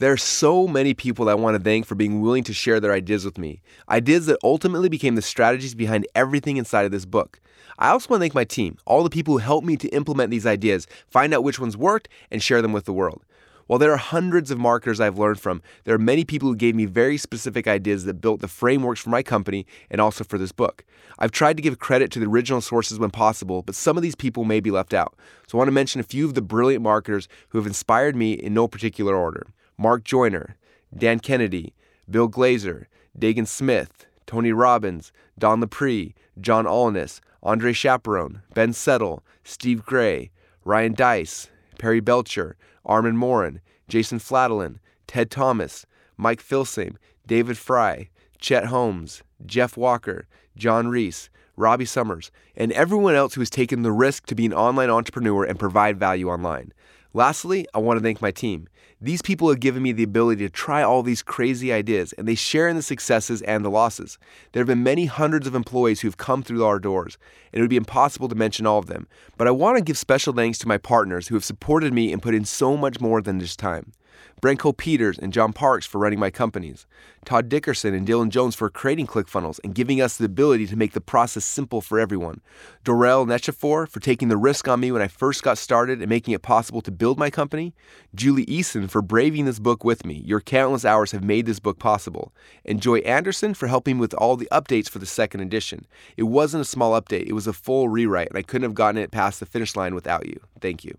There are so many people I want to thank for being willing to share their ideas with me. Ideas that ultimately became the strategies behind everything inside of this book. I also want to thank my team, all the people who helped me to implement these ideas, find out which ones worked, and share them with the world. While there are hundreds of marketers I've learned from, there are many people who gave me very specific ideas that built the frameworks for my company and also for this book. I've tried to give credit to the original sources when possible, but some of these people may be left out. So I want to mention a few of the brilliant marketers who have inspired me in no particular order. Mark Joyner, Dan Kennedy, Bill Glazer, Daegan Smith, Tony Robbins, Don Lapre, John Alanis, Andre Chaperon, Ben Settle, Steve Gray, Ryan Deiss, Perry Belcher, Armand Morin, Jason Fladlien, Ted Thomas, Mike Filsaime, David Frey, Chet Holmes, Jeff Walker, John Reese, Robbie Summers, and everyone else who has taken the risk to be an online entrepreneur and provide value online. Lastly, I want to thank my team. These people have given me the ability to try all these crazy ideas, and they share in the successes and the losses. There have been many hundreds of employees who've come through our doors, and it would be impossible to mention all of them. But I want to give special thanks to my partners who have supported me and put in so much more than just time. Brent Coppieters and John Parks for running my companies, Todd Dickerson and Dylan Jones for creating ClickFunnels and giving us the ability to make the process simple for everyone, Dorel Nechafor for taking the risk on me when I first got started and making it possible to build my company, Julie Eason for braving this book with me. Your countless hours have made this book possible, and Joy Anderson for helping with all the updates for the second edition. It wasn't a small update, it was a full rewrite, and I couldn't have gotten it past the finish line without you. Thank you.